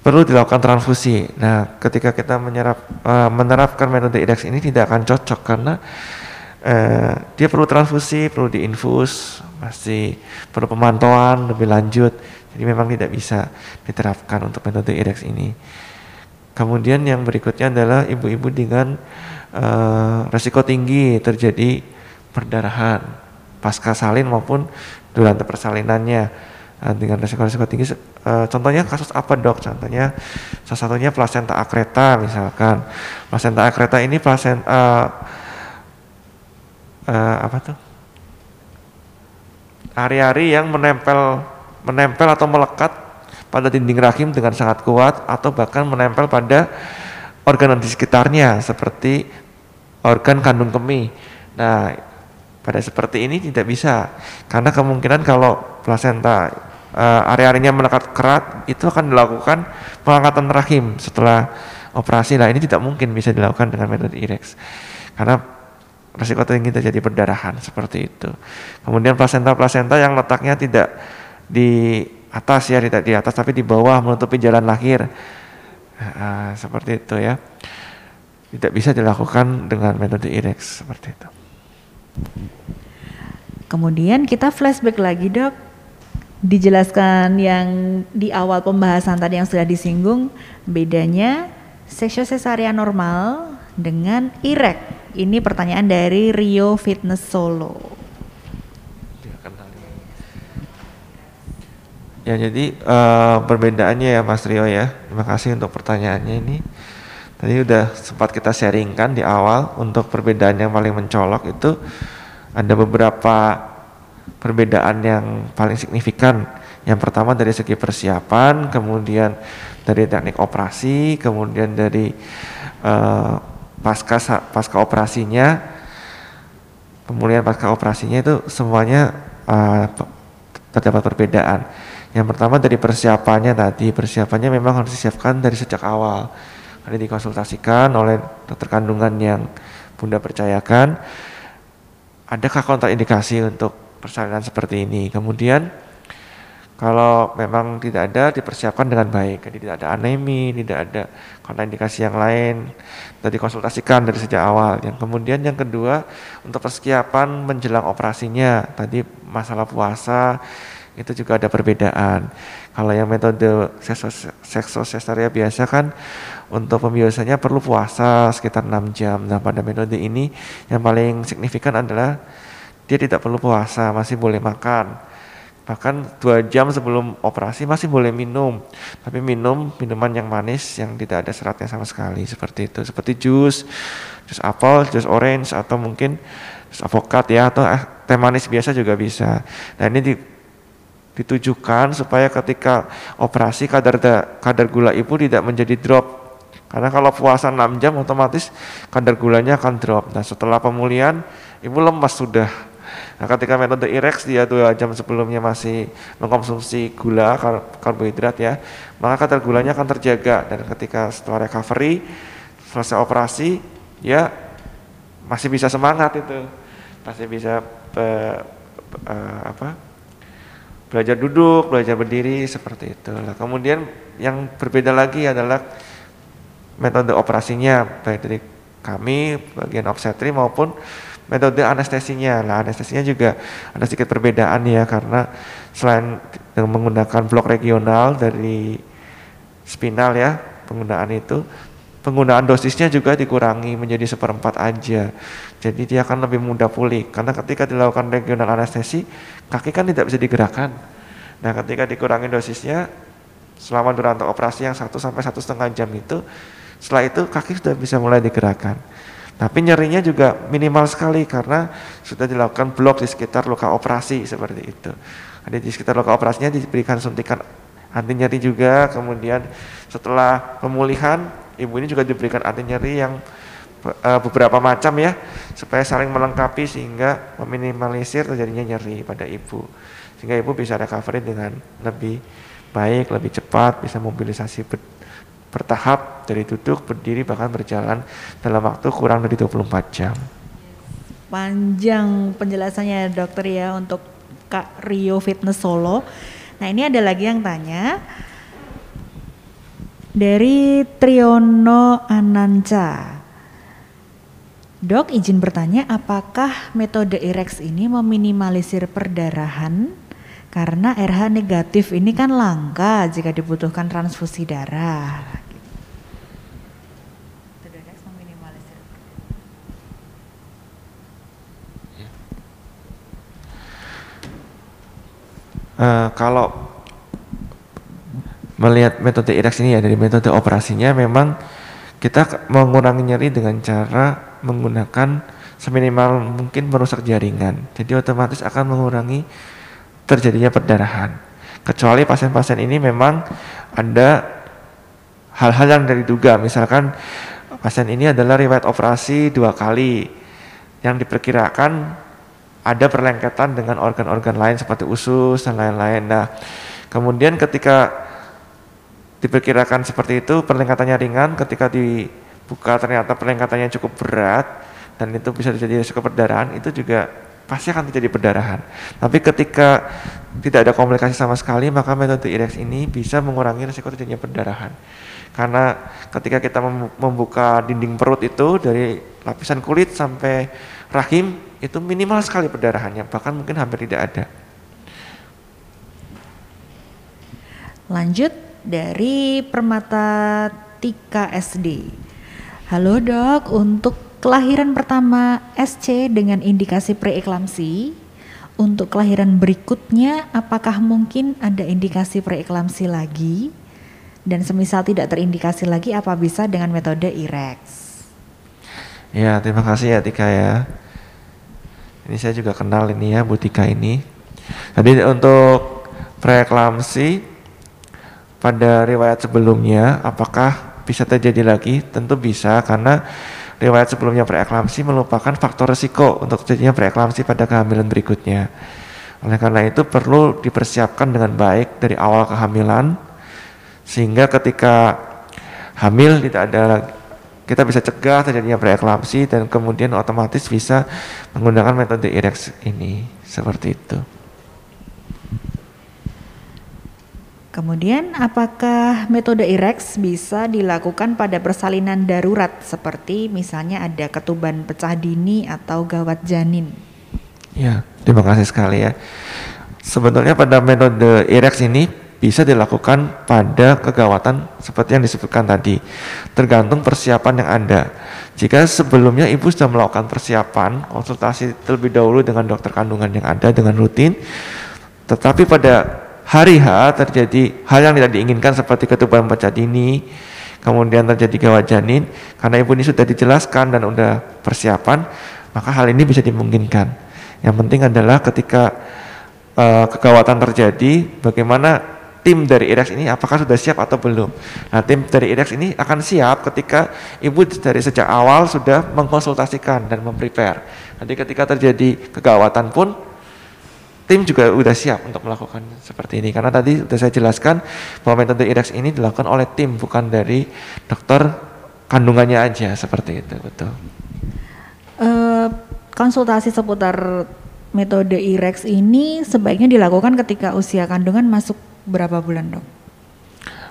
perlu dilakukan transfusi. Nah, ketika kita menyerap uh, menerapkan metode IDEX ini tidak akan cocok karena uh, dia perlu transfusi, perlu diinfus, masih perlu pemantauan lebih lanjut. Jadi memang tidak bisa diterapkan untuk metode IREX ini. Kemudian yang berikutnya adalah ibu-ibu dengan uh, resiko tinggi terjadi perdarahan pasca salin maupun durante persalinannya uh, dengan resiko-resiko tinggi. Uh, contohnya kasus apa dok? Contohnya salah satunya plasenta akreta misalkan. Plasenta akreta ini plasenta uh, uh, apa tuh? Ari-ari yang menempel menempel atau melekat pada dinding rahim dengan sangat kuat atau bahkan menempel pada organ di sekitarnya seperti organ kandung kemih. Nah, pada seperti ini tidak bisa karena kemungkinan kalau plasenta uh, area-areanya melekat kerat itu akan dilakukan pengangkatan rahim setelah operasi. Nah, ini tidak mungkin bisa dilakukan dengan metode IREX karena resiko tinggi terjadi perdarahan seperti itu. Kemudian plasenta-plasenta yang letaknya tidak di atas ya tidak di atas tapi di bawah menutupi jalan lahir uh, seperti itu ya tidak bisa dilakukan dengan metode IREX seperti itu kemudian kita flashback lagi dok dijelaskan yang di awal pembahasan tadi yang sudah disinggung bedanya seksio cesarean normal dengan irek. Ini pertanyaan dari Rio Fitness Solo. Ya jadi uh, perbedaannya ya Mas Rio ya. Terima kasih untuk pertanyaannya ini. Tadi udah sempat kita sharingkan di awal untuk perbedaan yang paling mencolok itu ada beberapa perbedaan yang paling signifikan. Yang pertama dari segi persiapan, kemudian dari teknik operasi, kemudian dari uh, pasca pasca operasinya, kemudian pasca operasinya itu semuanya uh, terdapat perbedaan. Yang pertama dari persiapannya tadi, persiapannya memang harus disiapkan dari sejak awal. Ada dikonsultasikan oleh dokter kandungan yang Bunda percayakan. Adakah kontraindikasi untuk persalinan seperti ini. Kemudian kalau memang tidak ada dipersiapkan dengan baik, jadi tidak ada anemi, tidak ada kontraindikasi yang lain, dan dikonsultasikan dari sejak awal. Yang kemudian yang kedua untuk persiapan menjelang operasinya, tadi masalah puasa itu juga ada perbedaan. Kalau yang metode seksosestaria biasa kan untuk pembiasannya perlu puasa sekitar 6 jam. Nah pada metode ini yang paling signifikan adalah dia tidak perlu puasa, masih boleh makan. Bahkan dua jam sebelum operasi masih boleh minum, tapi minum minuman yang manis yang tidak ada seratnya sama sekali seperti itu, seperti jus, jus apel, jus orange atau mungkin jus avokat ya atau eh, teh manis biasa juga bisa. Nah ini di, ditujukan supaya ketika operasi kadar da, kadar gula ibu tidak menjadi drop. Karena kalau puasa 6 jam otomatis kadar gulanya akan drop. Nah setelah pemulihan ibu lemas sudah. Nah, ketika metode IREX dia dua jam sebelumnya masih mengkonsumsi gula kar karbohidrat ya, maka kadar gulanya akan terjaga. Dan ketika setelah recovery selesai operasi ya masih bisa semangat itu, masih bisa uh, uh, apa belajar duduk, belajar berdiri seperti itu. Nah, kemudian yang berbeda lagi adalah metode operasinya baik dari kami bagian obstetri maupun metode anestesinya. Nah, anestesinya juga ada sedikit perbedaan ya karena selain menggunakan blok regional dari spinal ya, penggunaan itu penggunaan dosisnya juga dikurangi menjadi seperempat aja. Jadi dia akan lebih mudah pulih karena ketika dilakukan regional anestesi, kaki kan tidak bisa digerakkan. Nah, ketika dikurangi dosisnya selama durasi operasi yang satu sampai satu setengah jam itu, setelah itu kaki sudah bisa mulai digerakkan. Tapi nyerinya juga minimal sekali karena sudah dilakukan blok di sekitar luka operasi seperti itu. Ada di sekitar luka operasinya diberikan suntikan anti nyeri juga. Kemudian setelah pemulihan, ibu ini juga diberikan anti nyeri yang uh, beberapa macam ya, supaya saling melengkapi sehingga meminimalisir terjadinya nyeri pada ibu. Sehingga ibu bisa recovery dengan lebih baik, lebih cepat, bisa mobilisasi bertahap dari duduk, berdiri, bahkan berjalan dalam waktu kurang dari 24 jam. Panjang penjelasannya dokter ya untuk Kak Rio Fitness Solo. Nah ini ada lagi yang tanya dari Triono Ananca. Dok izin bertanya apakah metode IREX ini meminimalisir perdarahan karena RH negatif ini kan langka jika dibutuhkan transfusi darah. Uh, kalau melihat metode IREX ini ya dari metode operasinya memang kita mengurangi nyeri dengan cara menggunakan seminimal mungkin merusak jaringan. Jadi otomatis akan mengurangi terjadinya perdarahan. Kecuali pasien-pasien ini memang ada hal-hal yang dari duga, misalkan pasien ini adalah riwayat operasi dua kali yang diperkirakan ada perlengketan dengan organ-organ lain seperti usus dan lain-lain. Nah, kemudian ketika diperkirakan seperti itu perlengkatannya ringan, ketika dibuka ternyata perlengkatannya cukup berat dan itu bisa terjadi risiko perdarahan, itu juga pasti akan terjadi perdarahan. Tapi ketika tidak ada komplikasi sama sekali, maka metode IREX ini bisa mengurangi risiko terjadinya perdarahan. Karena ketika kita membuka dinding perut itu dari lapisan kulit sampai rahim, itu minimal sekali perdarahannya, bahkan mungkin hampir tidak ada. Lanjut dari Permata Tika SD. Halo dok, untuk kelahiran pertama SC dengan indikasi preeklamsi, untuk kelahiran berikutnya apakah mungkin ada indikasi preeklamsi lagi? Dan semisal tidak terindikasi lagi, apa bisa dengan metode IREX? Ya, terima kasih ya Tika ya. Ini saya juga kenal ini ya Bu Tika ini. Jadi untuk preeklamsi pada riwayat sebelumnya apakah bisa terjadi lagi? Tentu bisa karena riwayat sebelumnya preeklamsi melupakan faktor resiko untuk terjadinya preeklamsi pada kehamilan berikutnya. Oleh karena itu perlu dipersiapkan dengan baik dari awal kehamilan sehingga ketika hamil tidak ada kita bisa cegah terjadinya preeklamsi dan kemudian otomatis bisa menggunakan metode IREX ini seperti itu. Kemudian, apakah metode IREX bisa dilakukan pada persalinan darurat seperti misalnya ada ketuban pecah dini atau gawat janin? Ya, terima kasih sekali ya. Sebetulnya pada metode IREX ini bisa dilakukan pada kegawatan seperti yang disebutkan tadi. Tergantung persiapan yang ada. Jika sebelumnya ibu sudah melakukan persiapan, konsultasi terlebih dahulu dengan dokter kandungan yang ada dengan rutin, tetapi pada hari H terjadi hal yang tidak diinginkan seperti ketuban pecah dini, kemudian terjadi gawat janin, karena ibu ini sudah dijelaskan dan sudah persiapan, maka hal ini bisa dimungkinkan. Yang penting adalah ketika uh, kegawatan terjadi, bagaimana tim dari IREX ini apakah sudah siap atau belum. Nah tim dari IREX ini akan siap ketika ibu dari sejak awal sudah mengkonsultasikan dan memprepare. Nanti ketika terjadi kegawatan pun tim juga sudah siap untuk melakukan seperti ini karena tadi sudah saya jelaskan bahwa metode IREX ini dilakukan oleh tim bukan dari dokter kandungannya aja seperti itu betul. Uh, konsultasi seputar metode IREX ini sebaiknya dilakukan ketika usia kandungan masuk berapa bulan dok?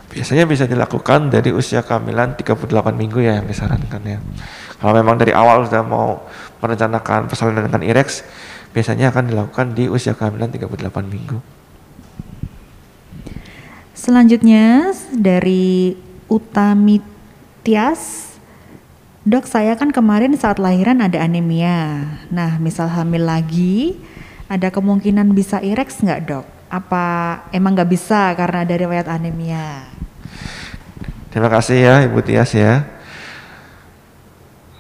Biasanya bisa dilakukan dari usia kehamilan 38 minggu ya yang disarankan ya. Kalau memang dari awal sudah mau merencanakan persalinan dengan IREX, biasanya akan dilakukan di usia kehamilan 38 minggu. Selanjutnya dari Utami Tias, dok saya kan kemarin saat lahiran ada anemia. Nah misal hamil lagi, ada kemungkinan bisa IREX nggak dok? Apa emang nggak bisa karena dari riwayat anemia? Terima kasih ya Ibu Tias ya.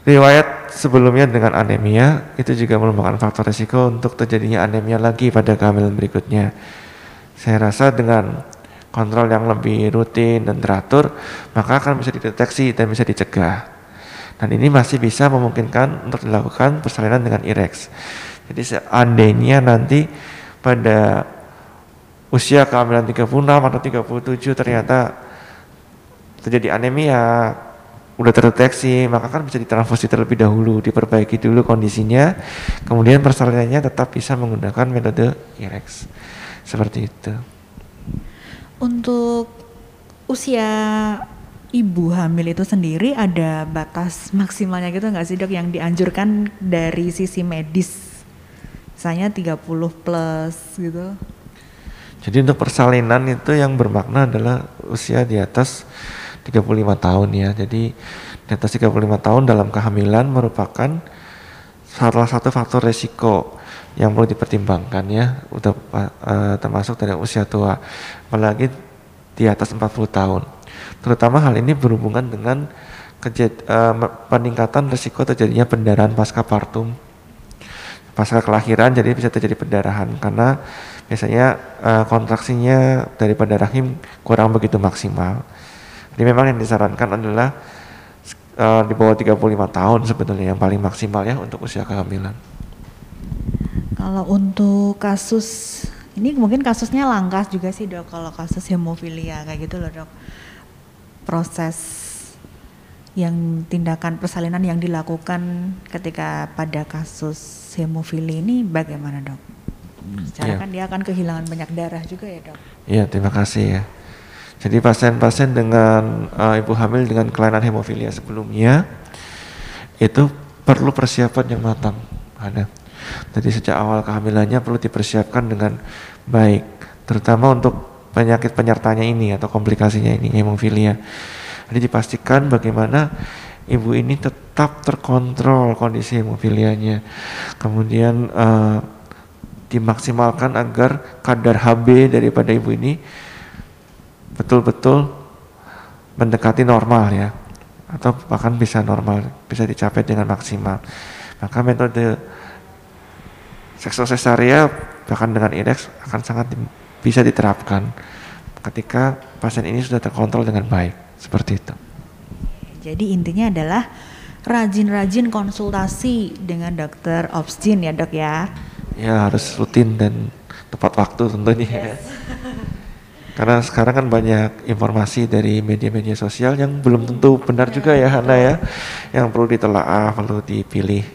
Riwayat sebelumnya dengan anemia itu juga merupakan faktor risiko untuk terjadinya anemia lagi pada kehamilan berikutnya. Saya rasa dengan kontrol yang lebih rutin dan teratur, maka akan bisa dideteksi dan bisa dicegah. Dan ini masih bisa memungkinkan untuk dilakukan persalinan dengan IREX. Jadi seandainya nanti pada usia kehamilan 36 atau 37 ternyata terjadi anemia, udah terdeteksi maka kan bisa ditransfusi terlebih dahulu diperbaiki dulu kondisinya. Kemudian persalinannya tetap bisa menggunakan metode IREX seperti itu. Untuk usia ibu hamil itu sendiri ada batas maksimalnya gitu nggak sih dok yang dianjurkan dari sisi medis? Misalnya 30 plus gitu. Jadi untuk persalinan itu yang bermakna adalah usia di atas 35 tahun ya. Jadi di atas 35 tahun dalam kehamilan merupakan salah satu faktor resiko yang perlu dipertimbangkan ya. Untuk uh, termasuk dari usia tua. Apalagi di atas 40 tahun. Terutama hal ini berhubungan dengan kejad, uh, peningkatan resiko terjadinya pendarahan pasca partum. Pasca kelahiran jadi bisa terjadi pendarahan. Karena biasanya uh, kontraksinya daripada rahim kurang begitu maksimal jadi memang yang disarankan adalah uh, di bawah 35 tahun sebetulnya yang paling maksimal ya untuk usia kehamilan. Kalau untuk kasus ini mungkin kasusnya langka juga sih dok kalau kasus hemofilia kayak gitu loh dok. Proses yang tindakan persalinan yang dilakukan ketika pada kasus hemofilia ini bagaimana dok? Secara yeah. kan dia akan kehilangan banyak darah juga ya dok. Iya terima kasih ya. Jadi pasien-pasien dengan uh, ibu hamil dengan kelainan hemofilia sebelumnya itu perlu persiapan yang matang. Ada. Jadi sejak awal kehamilannya perlu dipersiapkan dengan baik, terutama untuk penyakit penyertanya ini atau komplikasinya ini hemofilia. Jadi dipastikan bagaimana ibu ini tetap terkontrol kondisi hemofilianya. Kemudian uh, dimaksimalkan agar kadar HB daripada ibu ini betul-betul mendekati normal ya atau bahkan bisa normal bisa dicapai dengan maksimal. Maka metode seksosesaria bahkan dengan IREX akan sangat di, bisa diterapkan ketika pasien ini sudah terkontrol dengan baik. Seperti itu. Jadi intinya adalah rajin-rajin konsultasi dengan dokter obstin ya dok ya? Ya harus rutin dan tepat waktu tentunya yes. karena sekarang kan banyak informasi dari media-media sosial yang belum tentu benar juga ya Hana ya yang perlu ditelaah perlu dipilih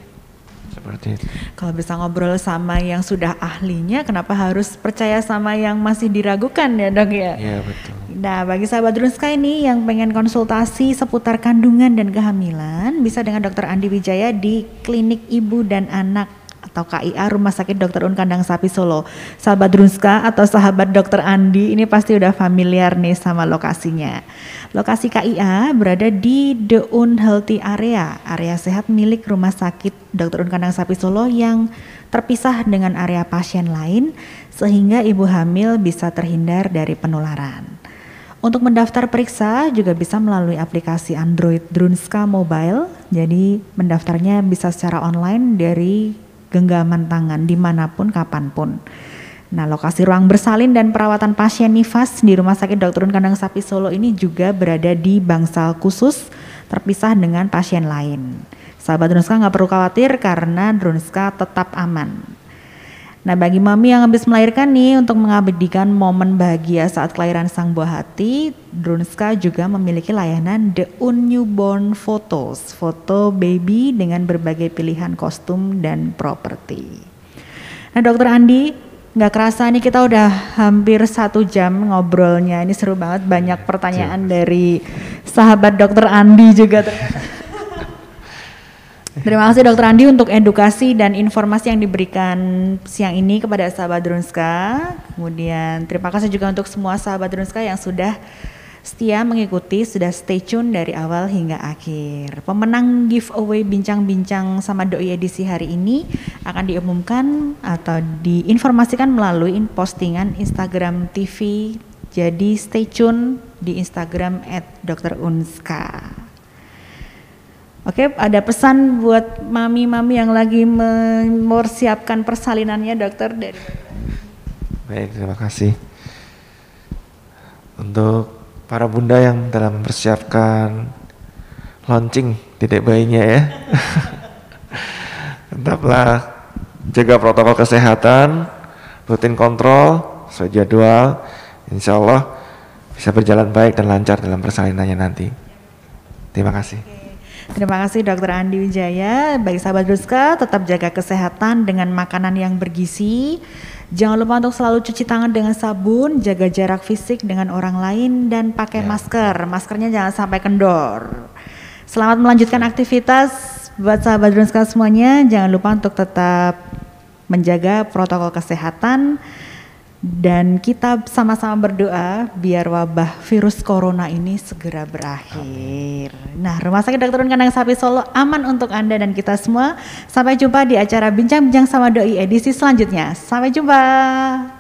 seperti itu. Kalau bisa ngobrol sama yang sudah ahlinya, kenapa harus percaya sama yang masih diragukan ya dok ya? Iya betul. Nah bagi sahabat Drunska ini yang pengen konsultasi seputar kandungan dan kehamilan, bisa dengan dokter Andi Wijaya di Klinik Ibu dan Anak atau KIA Rumah Sakit Dr. Un Kandang Sapi Solo. Sahabat Drunska atau sahabat Dr. Andi ini pasti udah familiar nih sama lokasinya. Lokasi KIA berada di The Un Healthy Area, area sehat milik Rumah Sakit Dr. Un Kandang Sapi Solo yang terpisah dengan area pasien lain sehingga ibu hamil bisa terhindar dari penularan. Untuk mendaftar periksa juga bisa melalui aplikasi Android Drunska Mobile. Jadi mendaftarnya bisa secara online dari genggaman tangan di mana pun kapan pun. Nah, lokasi ruang bersalin dan perawatan pasien nifas di Rumah Sakit Dr. Kandang Sapi Solo ini juga berada di bangsal khusus terpisah dengan pasien lain. Sahabat Drunska nggak perlu khawatir karena Drunska tetap aman. Nah bagi mami yang habis melahirkan nih untuk mengabadikan momen bahagia saat kelahiran sang buah hati, Drunska juga memiliki layanan The Un Newborn Photos, foto baby dengan berbagai pilihan kostum dan properti. Nah dokter Andi, nggak kerasa nih kita udah hampir satu jam ngobrolnya, ini seru banget, banyak pertanyaan dari sahabat dokter Andi juga ternyata. Terima kasih Dokter Andi untuk edukasi dan informasi yang diberikan siang ini kepada sahabat Drunska. Kemudian terima kasih juga untuk semua sahabat Drunska yang sudah setia mengikuti, sudah stay tune dari awal hingga akhir. Pemenang giveaway bincang-bincang sama doi edisi hari ini akan diumumkan atau diinformasikan melalui postingan Instagram TV. Jadi stay tune di Instagram @drunska. Oke, ada pesan buat mami-mami yang lagi mempersiapkan persalinannya, dokter dari. Baik, terima kasih. Untuk para bunda yang dalam mempersiapkan launching titik bayinya ya, tetaplah jaga protokol kesehatan, rutin kontrol, sesuai jadwal, insya Allah bisa berjalan baik dan lancar dalam persalinannya nanti. Terima kasih. Terima kasih Dokter Andi Wijaya. Bagi sahabat Druska, tetap jaga kesehatan dengan makanan yang bergizi. Jangan lupa untuk selalu cuci tangan dengan sabun, jaga jarak fisik dengan orang lain, dan pakai ya. masker. Maskernya jangan sampai kendor. Selamat melanjutkan aktivitas buat sahabat Druska semuanya. Jangan lupa untuk tetap menjaga protokol kesehatan dan kita sama-sama berdoa biar wabah virus corona ini segera berakhir. Amin. Nah, Rumah Sakit Dr. Kandang Sapi Solo aman untuk Anda dan kita semua. Sampai jumpa di acara Bincang-Bincang sama Doi edisi selanjutnya. Sampai jumpa.